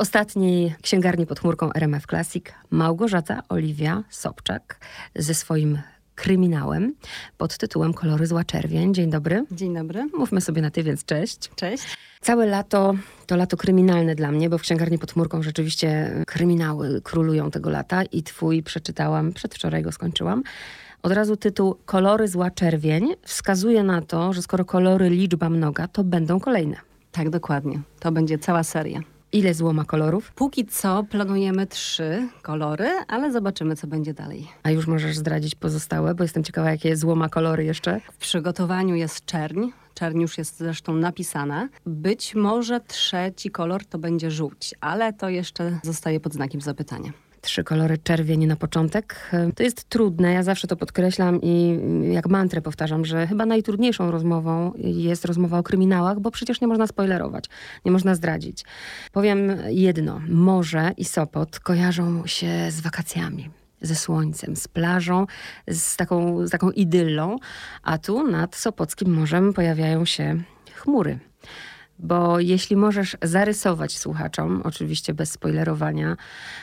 ostatniej księgarni pod chmurką RMF Classic Małgorzata Oliwia Sobczak ze swoim kryminałem pod tytułem Kolory zła czerwień. Dzień dobry. Dzień dobry. Mówmy sobie na ty, więc cześć. Cześć. Całe lato to lato kryminalne dla mnie, bo w księgarni pod chmurką rzeczywiście kryminały królują tego lata i twój przeczytałam, przedwczoraj go skończyłam. Od razu tytuł Kolory zła czerwień wskazuje na to, że skoro kolory liczba mnoga, to będą kolejne. Tak, dokładnie. To będzie cała seria. Ile zło ma kolorów? Póki co planujemy trzy kolory, ale zobaczymy, co będzie dalej. A już możesz zdradzić pozostałe, bo jestem ciekawa, jakie zło ma kolory jeszcze. W przygotowaniu jest czerń. Czerń już jest zresztą napisana. Być może trzeci kolor to będzie żółć, ale to jeszcze zostaje pod znakiem zapytania trzy kolory czerwieni na początek. To jest trudne, ja zawsze to podkreślam i jak mantrę powtarzam, że chyba najtrudniejszą rozmową jest rozmowa o kryminałach, bo przecież nie można spoilerować, nie można zdradzić. Powiem jedno, morze i Sopot kojarzą się z wakacjami ze słońcem, z plażą, z taką, z taką idyllą, a tu nad Sopockim morzem pojawiają się chmury bo jeśli możesz zarysować słuchaczom, oczywiście bez spoilerowania,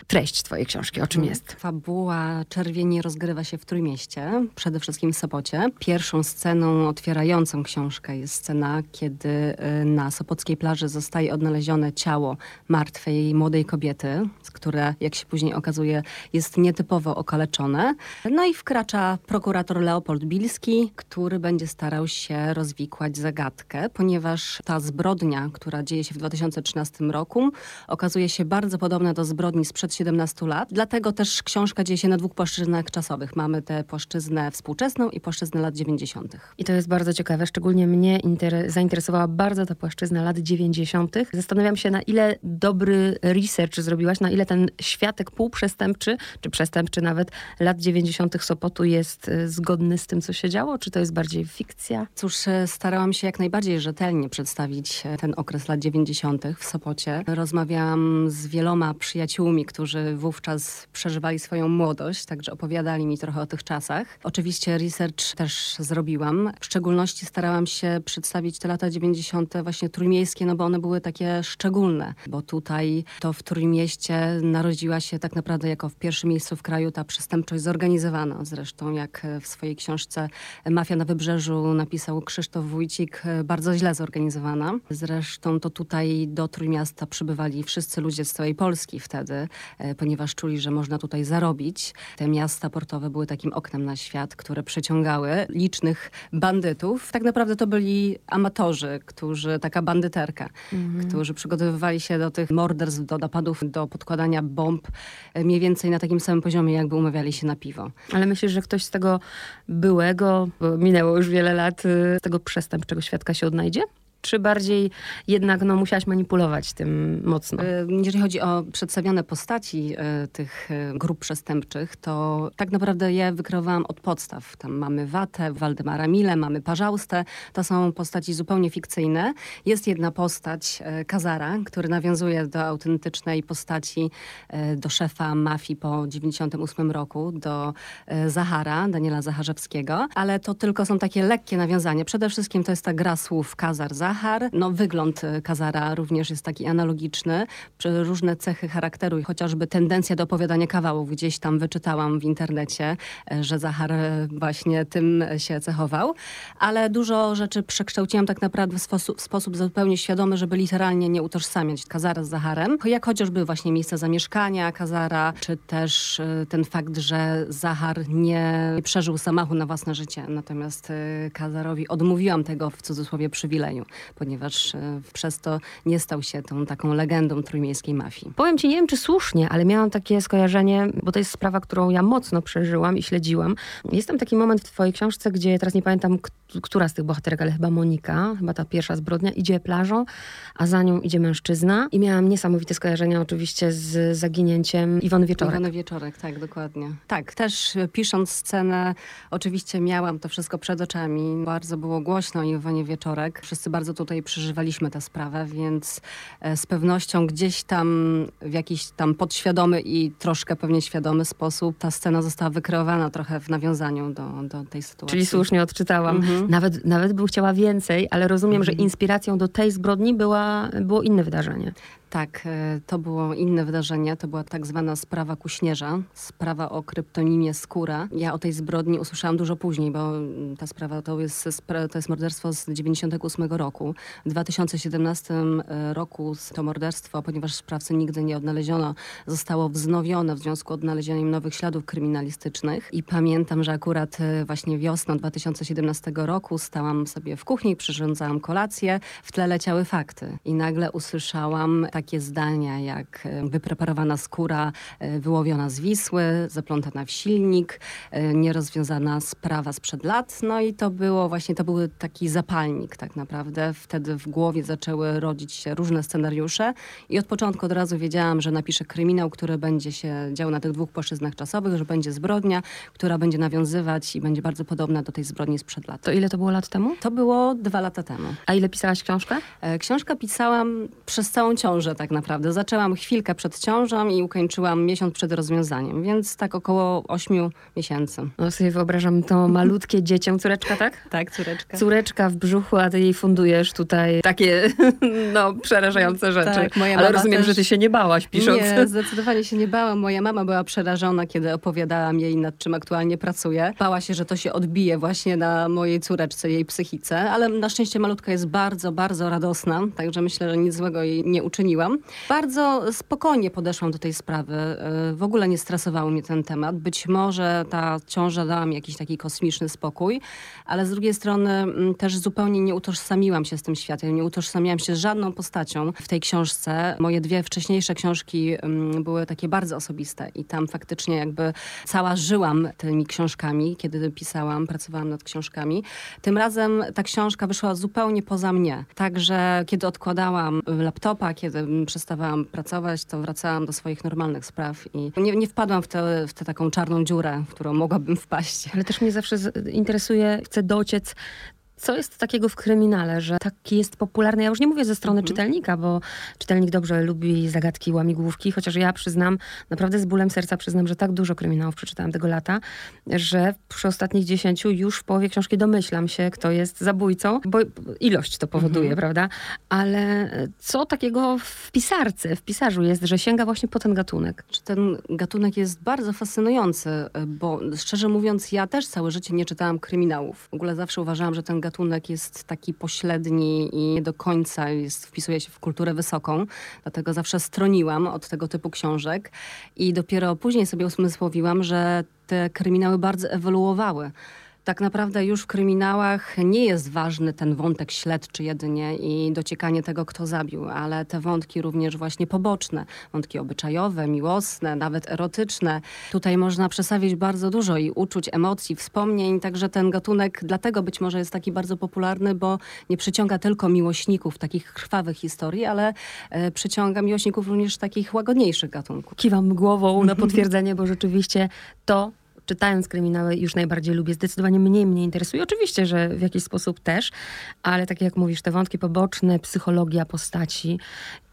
treść twojej książki, o czym mm, jest? Fabuła Czerwieni rozgrywa się w Trójmieście, przede wszystkim w Sopocie. Pierwszą sceną otwierającą książkę jest scena, kiedy y, na sopockiej plaży zostaje odnalezione ciało martwej młodej kobiety, które, jak się później okazuje, jest nietypowo okaleczone. No i wkracza prokurator Leopold Bilski, który będzie starał się rozwikłać zagadkę, ponieważ ta zbrodnia zbrodnia, która dzieje się w 2013 roku, okazuje się bardzo podobna do zbrodni sprzed 17 lat. Dlatego też książka dzieje się na dwóch płaszczyznach czasowych. Mamy tę płaszczyznę współczesną i płaszczyznę lat 90. I to jest bardzo ciekawe. Szczególnie mnie zainteresowała bardzo ta płaszczyzna lat 90. Zastanawiam się, na ile dobry research zrobiłaś, na ile ten światek półprzestępczy, czy przestępczy nawet lat 90. Sopotu jest y, zgodny z tym, co się działo? Czy to jest bardziej fikcja? Cóż, e, starałam się jak najbardziej rzetelnie przedstawić e, ten okres lat 90. w Sopocie. Rozmawiałam z wieloma przyjaciółmi, którzy wówczas przeżywali swoją młodość, także opowiadali mi trochę o tych czasach. Oczywiście research też zrobiłam. W szczególności starałam się przedstawić te lata 90. właśnie trójmiejskie, no bo one były takie szczególne, bo tutaj to w Trójmieście narodziła się tak naprawdę jako w pierwszym miejscu w kraju ta przestępczość zorganizowana. Zresztą jak w swojej książce Mafia na Wybrzeżu napisał Krzysztof Wójcik, bardzo źle zorganizowana. Zresztą to tutaj do Trójmiasta przybywali wszyscy ludzie z całej Polski wtedy, e, ponieważ czuli, że można tutaj zarobić. Te miasta portowe były takim oknem na świat, które przeciągały licznych bandytów. Tak naprawdę to byli amatorzy, którzy, taka bandyterka, mhm. którzy przygotowywali się do tych morderstw, do napadów, do podkładania bomb e, mniej więcej na takim samym poziomie, jakby umawiali się na piwo. Ale myślisz, że ktoś z tego byłego, bo minęło już wiele lat, y, z tego przestępczego świadka się odnajdzie? Czy bardziej jednak no, musiałaś manipulować tym mocno? E, jeżeli chodzi o przedstawione postaci e, tych e, grup przestępczych, to tak naprawdę je wykreowałam od podstaw. Tam mamy Watę, Waldemara Mile, mamy Parzaustę. To są postaci zupełnie fikcyjne. Jest jedna postać, Kazara, który nawiązuje do autentycznej postaci, do szefa mafii po 98 roku, do Zahara, Daniela Zacharzewskiego. Ale to tylko są takie lekkie nawiązania. Przede wszystkim to jest ta gra słów Kazar-Zahar, Zahar. No, wygląd e, Kazara również jest taki analogiczny. Różne cechy charakteru, chociażby tendencja do opowiadania kawałów. Gdzieś tam wyczytałam w internecie, e, że Zahar e, właśnie tym się cechował. Ale dużo rzeczy przekształciłam tak naprawdę w sposób, w sposób zupełnie świadomy, żeby literalnie nie utożsamiać Kazara z Zaharem. Jak chociażby właśnie miejsce zamieszkania Kazara, czy też ten fakt, że Zahar nie przeżył zamachu na własne życie. Natomiast Kazarowi odmówiłam tego w cudzysłowie przywileju ponieważ e, przez to nie stał się tą taką legendą trójmiejskiej mafii. Powiem ci, nie wiem czy słusznie, ale miałam takie skojarzenie, bo to jest sprawa, którą ja mocno przeżyłam i śledziłam. Jest tam taki moment w twojej książce, gdzie teraz nie pamiętam, która z tych bohaterek, ale chyba Monika, chyba ta pierwsza zbrodnia, idzie plażą, a za nią idzie mężczyzna. I miałam niesamowite skojarzenia oczywiście z zaginięciem Iwony Wieczorek. Iwony Wieczorek, tak, dokładnie. Tak, też pisząc scenę, oczywiście miałam to wszystko przed oczami. Bardzo było głośno o Iwonie Wieczorek. Wszyscy bardzo tutaj przeżywaliśmy tę sprawę, więc e, z pewnością gdzieś tam w jakiś tam podświadomy i troszkę pewnie świadomy sposób ta scena została wykreowana trochę w nawiązaniu do, do tej sytuacji. Czyli słusznie odczytałam. Mhm. Nawet, nawet bym chciała więcej, ale rozumiem, mhm. że inspiracją do tej zbrodni była, było inne wydarzenie. Tak, e, to było inne wydarzenie. To była tak zwana sprawa Kuśnierza, sprawa o kryptonimie Skóra. Ja o tej zbrodni usłyszałam dużo później, bo mm, ta sprawa to jest, to jest morderstwo z 98 roku. W 2017 e, roku to morderstwo, ponieważ sprawcy nigdy nie odnaleziono, zostało wznowione w związku z odnalezieniem nowych śladów kryminalistycznych. I pamiętam, że akurat e, właśnie wiosną 2017 roku stałam sobie w kuchni, przyrządzałam kolację, w tle leciały fakty. I nagle usłyszałam takie zdania jak e, wypreparowana skóra e, wyłowiona z Wisły, zaplątana w silnik, e, nierozwiązana sprawa sprzed lat. No i to było właśnie, to był taki zapalnik tak naprawdę. Wtedy w głowie zaczęły rodzić się różne scenariusze i od początku od razu wiedziałam, że napiszę kryminał, który będzie się dział na tych dwóch płaszczyznach czasowych, że będzie zbrodnia, która będzie nawiązywać i będzie bardzo podobna do tej zbrodni sprzed lat. To ile to było lat temu? To było dwa lata temu. A ile pisałaś książkę? Książkę pisałam przez całą ciążę tak naprawdę. Zaczęłam chwilkę przed ciążą i ukończyłam miesiąc przed rozwiązaniem, więc tak około ośmiu miesięcy. No sobie wyobrażam to malutkie dziecię, córeczka, tak? Tak, córeczka. Córeczka w brzuchu, a ty jej fundujesz tutaj takie no, przerażające rzeczy. Tak, moja Ale rozumiem, też... że ty się nie bałaś pisząc. Nie, zdecydowanie się nie bałam. Moja mama była przerażona, kiedy opowiadałam jej, nad czym aktualnie pracuję. Bała się, że to się odbije właśnie na mojej córeczce, jej psychice, ale na szczęście malutka jest bardzo, bardzo radosna, także myślę, że nic złego jej nie Bardzo spokojnie podeszłam do tej sprawy. E, w ogóle nie stresował mnie ten temat. Być może ta ciąża dała mi jakiś taki kosmiczny spokój, ale z drugiej strony mm, też zupełnie nie utożsamiłam się z tym światem. Nie utożsamiałam się z żadną postacią w tej książce. Moje dwie wcześniejsze książki mm, były takie bardzo osobiste i tam faktycznie jakby cała żyłam tymi książkami, kiedy pisałam, pracowałam nad książkami. Tym razem ta książka wyszła zupełnie poza mnie. Także kiedy odkładałam laptopa, kiedy przestawałam pracować, to wracałam do swoich normalnych spraw i nie, nie wpadłam w tę, w taką czarną dziurę, w którą mogłabym wpaść. Ale też mnie zawsze interesuje, chcę dociec, co jest takiego w kryminale, że taki jest popularny? Ja już nie mówię ze strony mhm. czytelnika, bo czytelnik dobrze lubi zagadki, łamigłówki, chociaż ja przyznam, naprawdę z bólem serca przyznam, że tak dużo kryminałów przeczytałam tego lata, że przy ostatnich dziesięciu już w połowie książki domyślam się, kto jest zabójcą, bo ilość to powoduje, mhm. prawda? Ale co takiego w pisarce, w pisarzu jest, że sięga właśnie po ten gatunek? Ten gatunek jest bardzo fascynujący, bo szczerze mówiąc, ja też całe życie nie czytałam kryminałów. W ogóle zawsze uważałam, że ten gatunek jest taki pośredni i nie do końca jest, wpisuje się w kulturę wysoką. Dlatego zawsze stroniłam od tego typu książek i dopiero później sobie usmysłowiłam, że te kryminały bardzo ewoluowały tak naprawdę już w kryminałach nie jest ważny ten wątek śledczy jedynie i dociekanie tego, kto zabił, ale te wątki również właśnie poboczne, wątki obyczajowe, miłosne, nawet erotyczne. Tutaj można przesawić bardzo dużo i uczuć, emocji, wspomnień, także ten gatunek dlatego być może jest taki bardzo popularny, bo nie przyciąga tylko miłośników takich krwawych historii, ale e, przyciąga miłośników również takich łagodniejszych gatunków. Kiwam głową na potwierdzenie, bo rzeczywiście to czytając kryminały już najbardziej lubię. Zdecydowanie mniej mnie interesuje. Oczywiście, że w jakiś sposób też, ale tak jak mówisz, te wątki poboczne, psychologia postaci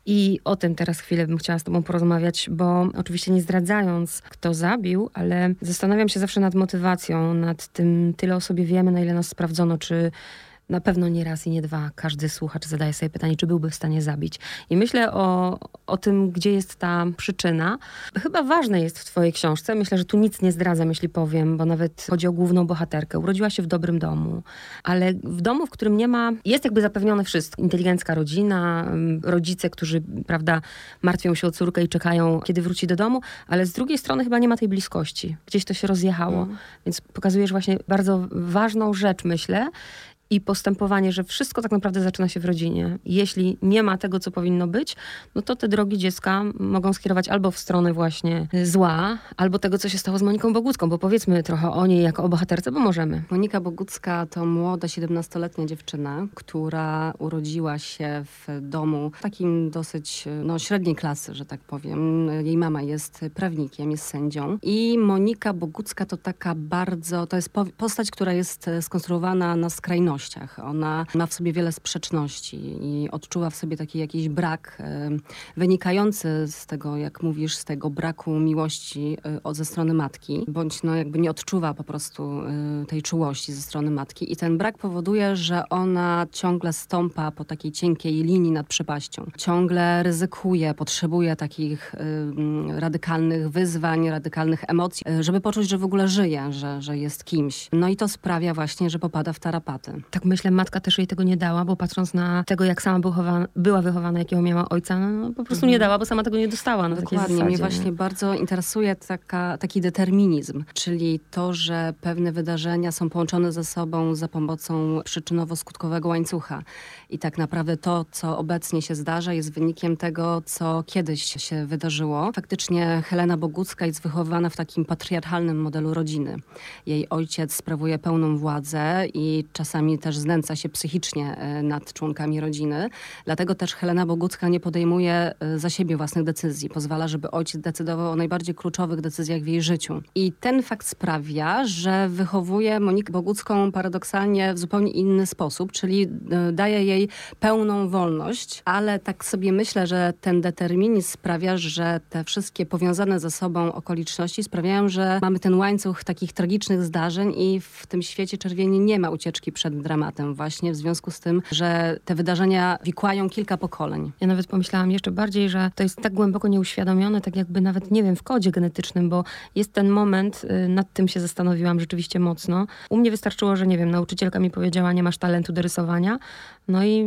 i o tym teraz chwilę bym chciała z Tobą porozmawiać, bo oczywiście nie zdradzając, kto zabił, ale zastanawiam się zawsze nad motywacją, nad tym, tyle o sobie wiemy, na ile nas sprawdzono, czy na pewno nie raz i nie dwa każdy słuchacz zadaje sobie pytanie, czy byłby w stanie zabić. I myślę o, o tym, gdzie jest ta przyczyna. Chyba ważne jest w twojej książce, myślę, że tu nic nie zdradzam, jeśli powiem, bo nawet chodzi o główną bohaterkę. Urodziła się w dobrym domu, ale w domu, w którym nie ma, jest jakby zapewnione wszystko. Inteligencka rodzina, mm, rodzice, którzy, prawda, martwią się o córkę i czekają, kiedy wróci do domu, ale z drugiej strony chyba nie ma tej bliskości. Gdzieś to się rozjechało. Mm. Więc pokazujesz właśnie bardzo ważną rzecz, myślę, i postępowanie, że wszystko tak naprawdę zaczyna się w rodzinie. Jeśli nie ma tego, co powinno być, no to te drogi dziecka mogą skierować albo w stronę właśnie zła, albo tego, co się stało z Moniką Bogucką, bo powiedzmy trochę o niej jako o bohaterce, bo możemy. Monika Bogucka to młoda, 17-letnia dziewczyna, która urodziła się w domu takim dosyć no, średniej klasy, że tak powiem. Jej mama jest prawnikiem, jest sędzią i Monika Bogucka to taka bardzo, to jest postać, która jest skonstruowana na skrajności miłościach. Ona ma w sobie wiele sprzeczności i odczuwa w sobie taki jakiś brak wynikający z tego, jak mówisz, z tego braku miłości ze strony matki, bądź no jakby nie odczuwa po prostu tej czułości ze strony matki i ten brak powoduje, że ona ciągle stąpa po takiej cienkiej linii nad przepaścią. Ciągle ryzykuje, potrzebuje takich radykalnych wyzwań, radykalnych emocji, y, żeby poczuć, że w ogóle żyje, że, że jest kimś. No i to sprawia właśnie, że popada w tarapaty. Tak myślę, matka też jej tego nie dała, bo patrząc na tego, jak sama była, była wychowana, jakiego miała ojca, no, po prostu mhm. nie dała, bo sama tego nie dostała. No, Dokładnie. Zasadzie, Mnie właśnie bardzo interesuje taka, taki determinizm, czyli to, że pewne wydarzenia są połączone ze sobą za pomocą przyczynowo-skutkowego łańcucha. I tak naprawdę to, co obecnie się zdarza, jest wynikiem tego, co kiedyś się wydarzyło. Faktycznie Helena Bogucka jest wychowywana w takim patriarchalnym modelu rodziny. Jej ojciec sprawuje pełną władzę i czasami też znęca się psychicznie e, nad członkami rodziny. Dlatego też Helena Bogucka nie podejmuje e, za siebie własnych decyzji. Pozwala, żeby ojciec decydował o najbardziej kluczowych decyzjach w jej życiu. I ten fakt sprawia, że wychowuje Monikę Bogucką paradoksalnie w zupełnie inny sposób, czyli e, daje jej pełną wolność, ale tak sobie myślę, że ten determinizm sprawia, że te wszystkie powiązane ze sobą okoliczności sprawiają, że mamy ten łańcuch takich tragicznych zdarzeń i w tym świecie czerwieni nie ma ucieczki przed dramatem właśnie w związku z tym, że te wydarzenia wikłają kilka pokoleń. Ja nawet pomyślałam jeszcze bardziej, że to jest tak głęboko nieuświadomione, tak jakby nawet, nie wiem, w kodzie genetycznym, bo jest ten moment, y, nad tym się zastanowiłam rzeczywiście mocno. U mnie wystarczyło, że nie wiem, nauczycielka mi powiedziała, nie masz talentu do rysowania, no i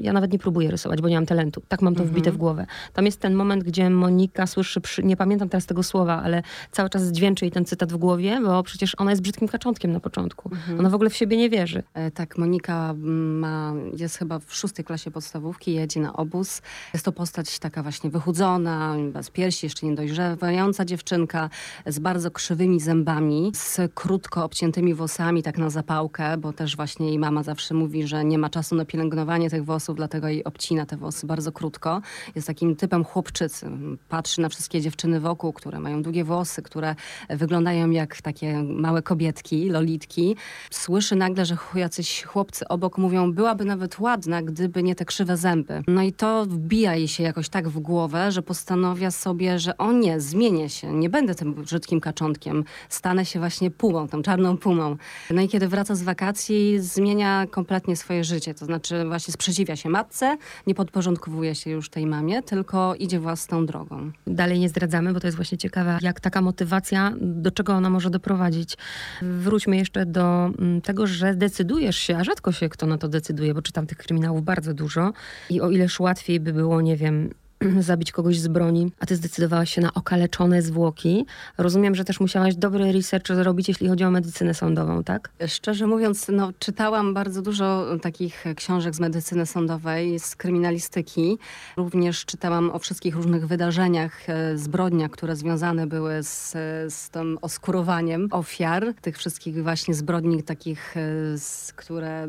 ja nawet nie próbuję rysować, bo nie mam talentu. Tak mam to mhm. wbite w głowę. Tam jest ten moment, gdzie Monika słyszy, przy, nie pamiętam teraz tego słowa, ale cały czas dźwięczy jej ten cytat w głowie, bo przecież ona jest brzydkim kaczątkiem na początku. Mhm. Ona w ogóle w siebie nie wierzy. E, tak, Monika ma, jest chyba w szóstej klasie podstawówki, jedzie na obóz. Jest to postać taka właśnie wychudzona, bez piersi, jeszcze niedojrzewająca dziewczynka, z bardzo krzywymi zębami, z krótko obciętymi włosami, tak na zapałkę, bo też właśnie jej mama zawsze mówi, że nie ma czasu na pielęgnowanie tych włosów, dlatego jej obcina te włosy bardzo krótko. Jest takim typem chłopczycy. Patrzy na wszystkie dziewczyny wokół, które mają długie włosy, które wyglądają jak takie małe kobietki, lolitki. Słyszy nagle, że jacyś chłopcy obok mówią, byłaby nawet ładna, gdyby nie te krzywe zęby. No i to wbija jej się jakoś tak w głowę, że postanawia sobie, że o nie, zmienię się, nie będę tym brzydkim kaczątkiem, stanę się właśnie pumą, tą czarną pumą. No i kiedy wraca z wakacji, zmienia kompletnie swoje życie, to znaczy znaczy właśnie sprzeciwia się matce, nie podporządkowuje się już tej mamie, tylko idzie własną drogą. Dalej nie zdradzamy, bo to jest właśnie ciekawe, jak taka motywacja, do czego ona może doprowadzić. Wróćmy jeszcze do mm, tego, że decydujesz się, a rzadko się kto na to decyduje, bo czytam tych kryminałów bardzo dużo i o ileż łatwiej by było, nie wiem, zabić kogoś z broni, a ty zdecydowałaś się na okaleczone zwłoki. Rozumiem, że też musiałaś dobry research zrobić, jeśli chodzi o medycynę sądową, tak? Szczerze mówiąc, no, czytałam bardzo dużo takich książek z medycyny sądowej, z kryminalistyki. Również czytałam o wszystkich różnych wydarzeniach, e, zbrodniach, które związane były z, z tym oskurowaniem ofiar, tych wszystkich właśnie zbrodni takich, e, z, które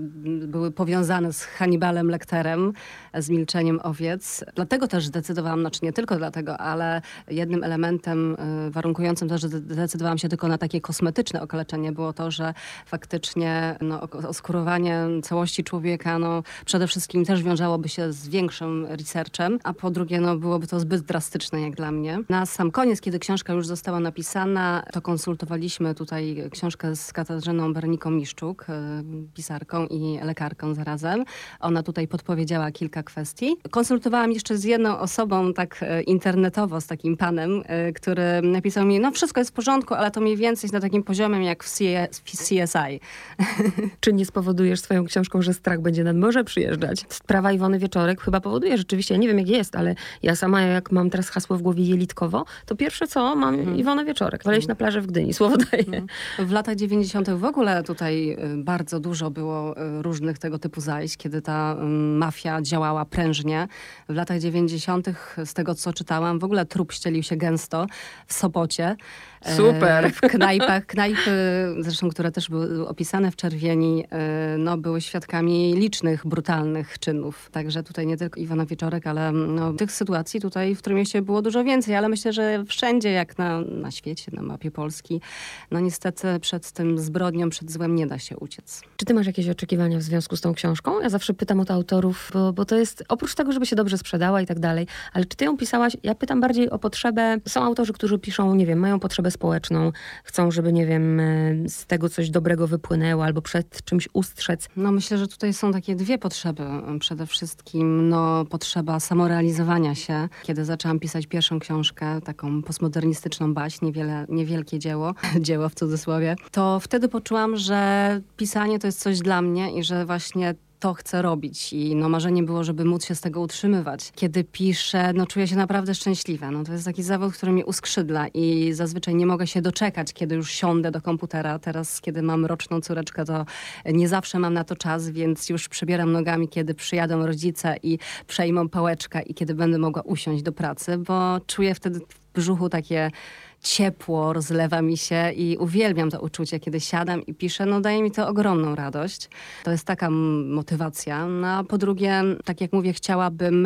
były powiązane z Hannibalem Lecterem, z milczeniem owiec. Dlatego też zdecydowałam, znaczy nie tylko dlatego, ale jednym elementem y, warunkującym to, że zdecydowałam się tylko na takie kosmetyczne okaleczenie było to, że faktycznie no, oskurowanie całości człowieka no, przede wszystkim też wiązałoby się z większym researchem, a po drugie no, byłoby to zbyt drastyczne jak dla mnie. Na sam koniec, kiedy książka już została napisana, to konsultowaliśmy tutaj książkę z Katarzyną Berniką Miszczuk, y, pisarką i lekarką zarazem. Ona tutaj podpowiedziała kilka kwestii. Konsultowałam jeszcze z jedną osobą tak e, internetowo, z takim panem, e, który napisał mi, no wszystko jest w porządku, ale to mniej więcej na takim poziomie jak w CSI. Czy nie spowodujesz swoją książką, że strach będzie nad morze przyjeżdżać? Sprawa Iwony Wieczorek chyba powoduje rzeczywiście, ja nie wiem jak jest, ale ja sama jak mam teraz hasło w głowie jelitkowo, to pierwsze co, mam hmm. Iwonę Wieczorek. Iść na plażę w Gdyni, słowo daję. Hmm. W latach 90. w ogóle tutaj e, bardzo dużo było różnych tego typu zajść, kiedy ta mafia działała prężnie. W latach 90 80., z tego co czytałam, w ogóle trup ścielił się gęsto w Sopocie. Super. W knajpach, knajpy, zresztą, które też były opisane w czerwieni, no, były świadkami licznych, brutalnych czynów. Także tutaj nie tylko Iwana Wieczorek, ale no, tych sytuacji tutaj w którym mieście było dużo więcej, ale myślę, że wszędzie, jak na, na świecie, na mapie Polski, no niestety przed tym zbrodnią, przed złem nie da się uciec. Czy ty masz jakieś oczekiwania w związku z tą książką? Ja zawsze pytam o to autorów, bo, bo to jest, oprócz tego, żeby się dobrze sprzedała i tak dalej, ale czy ty ją pisałaś? Ja pytam bardziej o potrzebę, są autorzy, którzy piszą, nie wiem, mają potrzebę społeczną, chcą, żeby, nie wiem, e, z tego coś dobrego wypłynęło albo przed czymś ustrzec. No myślę, że tutaj są takie dwie potrzeby. Przede wszystkim no, potrzeba samorealizowania się. Kiedy zaczęłam pisać pierwszą książkę, taką postmodernistyczną baśń, niewiele, niewielkie dzieło, dzieło w cudzysłowie, to wtedy poczułam, że pisanie to jest coś dla mnie i że właśnie to chcę robić i no marzenie było, żeby móc się z tego utrzymywać. Kiedy piszę, no czuję się naprawdę szczęśliwa. No to jest taki zawód, który mnie uskrzydla i zazwyczaj nie mogę się doczekać, kiedy już siądę do komputera. Teraz, kiedy mam roczną córeczkę, to nie zawsze mam na to czas, więc już przebieram nogami, kiedy przyjadą rodzice i przejmą pałeczkę i kiedy będę mogła usiąść do pracy, bo czuję wtedy w brzuchu takie ciepło rozlewa mi się i uwielbiam to uczucie, kiedy siadam i piszę, no daje mi to ogromną radość. To jest taka motywacja. No, a po drugie, tak jak mówię, chciałabym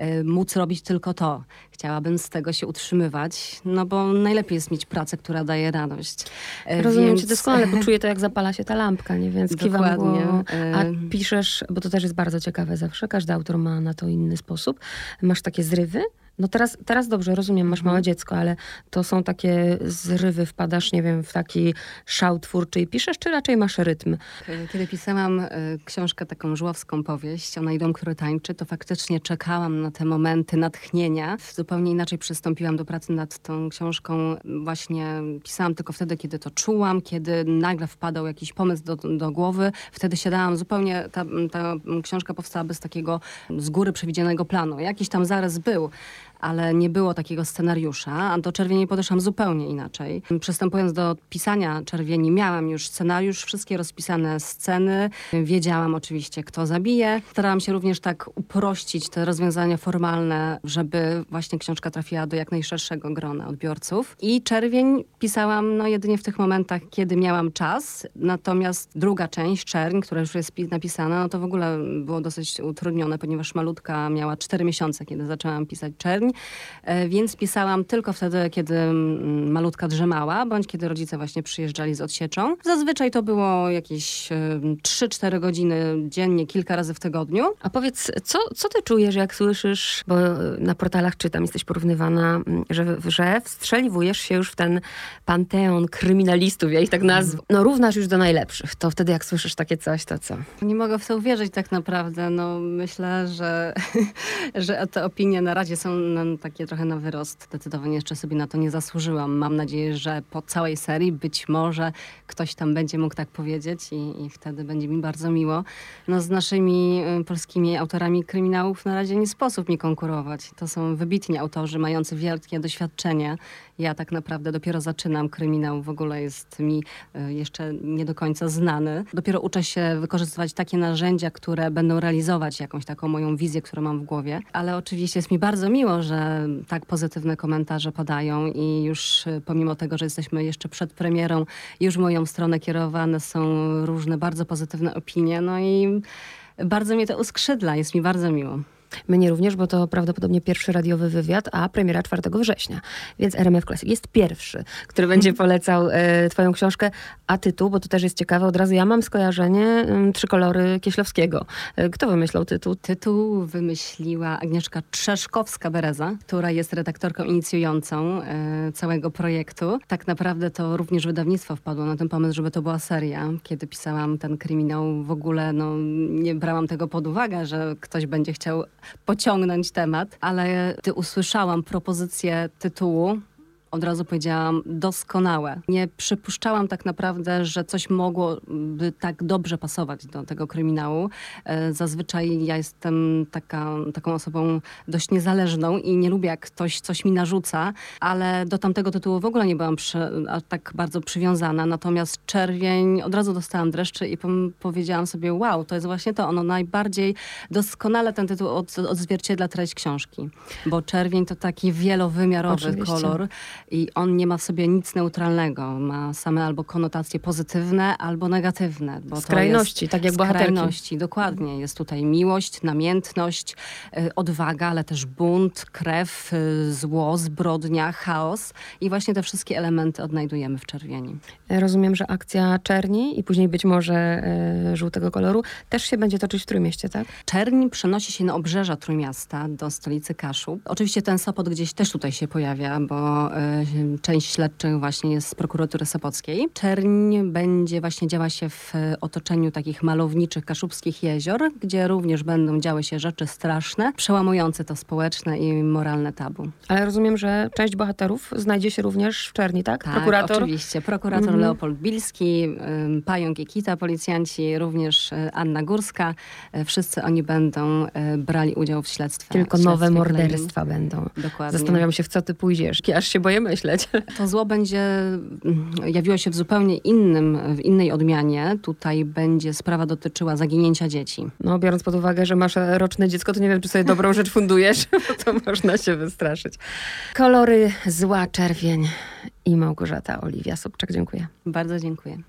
y, móc robić tylko to. Chciałabym z tego się utrzymywać, no bo najlepiej jest mieć pracę, która daje radość. E, Rozumiem Więc... cię doskonale, bo czuję to, jak zapala się ta lampka, nie? Więc Dokładnie. kiwam A e, piszesz, bo to też jest bardzo ciekawe zawsze, każdy autor ma na to inny sposób. Masz takie zrywy, no teraz, teraz dobrze, rozumiem, masz małe mhm. dziecko, ale to są takie zrywy, wpadasz, nie wiem, w taki szał twórczy i piszesz, czy raczej masz rytm? Kiedy pisałam y, książkę, taką żuławską powieść o najdom, który tańczy, to faktycznie czekałam na te momenty natchnienia. Zupełnie inaczej przystąpiłam do pracy nad tą książką. Właśnie pisałam tylko wtedy, kiedy to czułam, kiedy nagle wpadał jakiś pomysł do, do głowy. Wtedy siadałam zupełnie, ta, ta książka powstała bez takiego z góry przewidzianego planu. Jakiś tam zarys był, ale nie było takiego scenariusza, a do czerwieni podeszłam zupełnie inaczej. Przystępując do pisania czerwieni, miałam już scenariusz, wszystkie rozpisane sceny, wiedziałam oczywiście, kto zabije. Starałam się również tak uprościć te rozwiązania formalne, żeby właśnie książka trafiła do jak najszerszego grona odbiorców. I czerwień pisałam no, jedynie w tych momentach, kiedy miałam czas, natomiast druga część, czerń, która już jest napisana, no to w ogóle było dosyć utrudnione, ponieważ malutka miała 4 miesiące, kiedy zaczęłam pisać czerń. E, więc pisałam tylko wtedy, kiedy mm, malutka drzemała, bądź kiedy rodzice właśnie przyjeżdżali z odsieczą. Zazwyczaj to było jakieś 3-4 godziny dziennie, kilka razy w tygodniu. A powiedz, co, co ty czujesz, jak słyszysz, bo na portalach czytam, jesteś porównywana, mm, że, że wstrzeliwujesz się już w ten panteon kryminalistów, ja ich tak nazwę. No równasz już do najlepszych. To wtedy jak słyszysz takie coś, to co? Nie mogę w to uwierzyć tak naprawdę. No myślę, że, że te opinie na razie są takie trochę na wyrost. Zdecydowanie jeszcze sobie na to nie zasłużyłam. Mam nadzieję, że po całej serii być może ktoś tam będzie mógł tak powiedzieć i, i wtedy będzie mi bardzo miło. No z naszymi y, polskimi autorami kryminałów na razie nie sposób mi konkurować. To są wybitni autorzy, mający wielkie doświadczenie. Ja tak naprawdę dopiero zaczynam. Kryminał w ogóle jest mi y, jeszcze nie do końca znany. Dopiero uczę się wykorzystywać takie narzędzia, które będą realizować jakąś taką moją wizję, którą mam w głowie. Ale oczywiście jest mi bardzo miło, że tak pozytywne komentarze padają i już y, pomimo tego, że jesteśmy jeszcze przed premierą, już w moją stronę kierowane są różne bardzo pozytywne opinie. No i bardzo mnie to uskrzydla, jest mi bardzo miło. Mnie również, bo to prawdopodobnie pierwszy radiowy wywiad, a premiera 4 września. Więc RMF Classic jest pierwszy, który będzie mhm. polecał e, twoją książkę. A tytuł, bo to też jest ciekawe, od razu ja mam skojarzenie m, Trzy kolory Kieślowskiego. E, kto wymyślał tytuł? Tytuł wymyśliła Agnieszka Trzeszkowska-Bereza, która jest redaktorką inicjującą e, całego projektu. Tak naprawdę to również wydawnictwo wpadło na ten pomysł, żeby to była seria. Kiedy pisałam ten kryminał, w ogóle no, nie brałam tego pod uwagę, że ktoś będzie chciał pociągnąć temat, ale gdy usłyszałam propozycję tytułu, od razu powiedziałam doskonałe. Nie przypuszczałam tak naprawdę, że coś mogłoby tak dobrze pasować do tego kryminału. E, zazwyczaj ja jestem taka, taką osobą dość niezależną i nie lubię, jak ktoś coś mi narzuca, ale do tamtego tytułu w ogóle nie byłam przy, tak bardzo przywiązana. Natomiast Czerwień, od razu dostałam dreszcze i powiedziałam sobie, wow, to jest właśnie to. Ono najbardziej doskonale ten tytuł od, odzwierciedla treść książki. Bo Czerwień to taki wielowymiarowy Oczywiście. kolor i on nie ma w sobie nic neutralnego. Ma same albo konotacje pozytywne, albo negatywne. Bo skrajności, tak jak bohaterki. Skrajności, dokładnie. Jest tutaj miłość, namiętność, y, odwaga, ale też bunt, krew, y, zło, zbrodnia, chaos. I właśnie te wszystkie elementy odnajdujemy w czerwieni. Rozumiem, że akcja czerni i później być może y, żółtego koloru też się będzie toczyć w Trójmieście, tak? Czerni przenosi się na obrzeża Trójmiasta, do stolicy Kaszub. Oczywiście ten Sopot gdzieś też tutaj się pojawia, bo część śledczych właśnie jest z prokuratury sopockiej. Czerń będzie właśnie działa się w otoczeniu takich malowniczych kaszubskich jezior, gdzie również będą działy się rzeczy straszne, przełamujące to społeczne i moralne tabu. Ale rozumiem, że część bohaterów znajdzie się również w Czerni, tak? tak Prokurator? oczywiście. Prokurator mhm. Leopold Bilski, Pająk i Kita, policjanci, również y, Anna Górska. Y, wszyscy oni będą brali udział w śledztwie. Tylko śledztwie nowe morderstwa będą. Dokładnie. Zastanawiam się, w co ty pójdziesz. Aż się boję myśleć. To zło będzie, mm, jawiło się w zupełnie innym, w innej odmianie. Tutaj będzie sprawa dotyczyła zaginięcia dzieci. No, biorąc pod uwagę, że masz roczne dziecko, to nie wiem, czy sobie dobrą rzecz fundujesz, bo to można się wystraszyć. Kolory zła, czerwień i Małgorzata Oliwia Sobczak. Dziękuję. Bardzo dziękuję.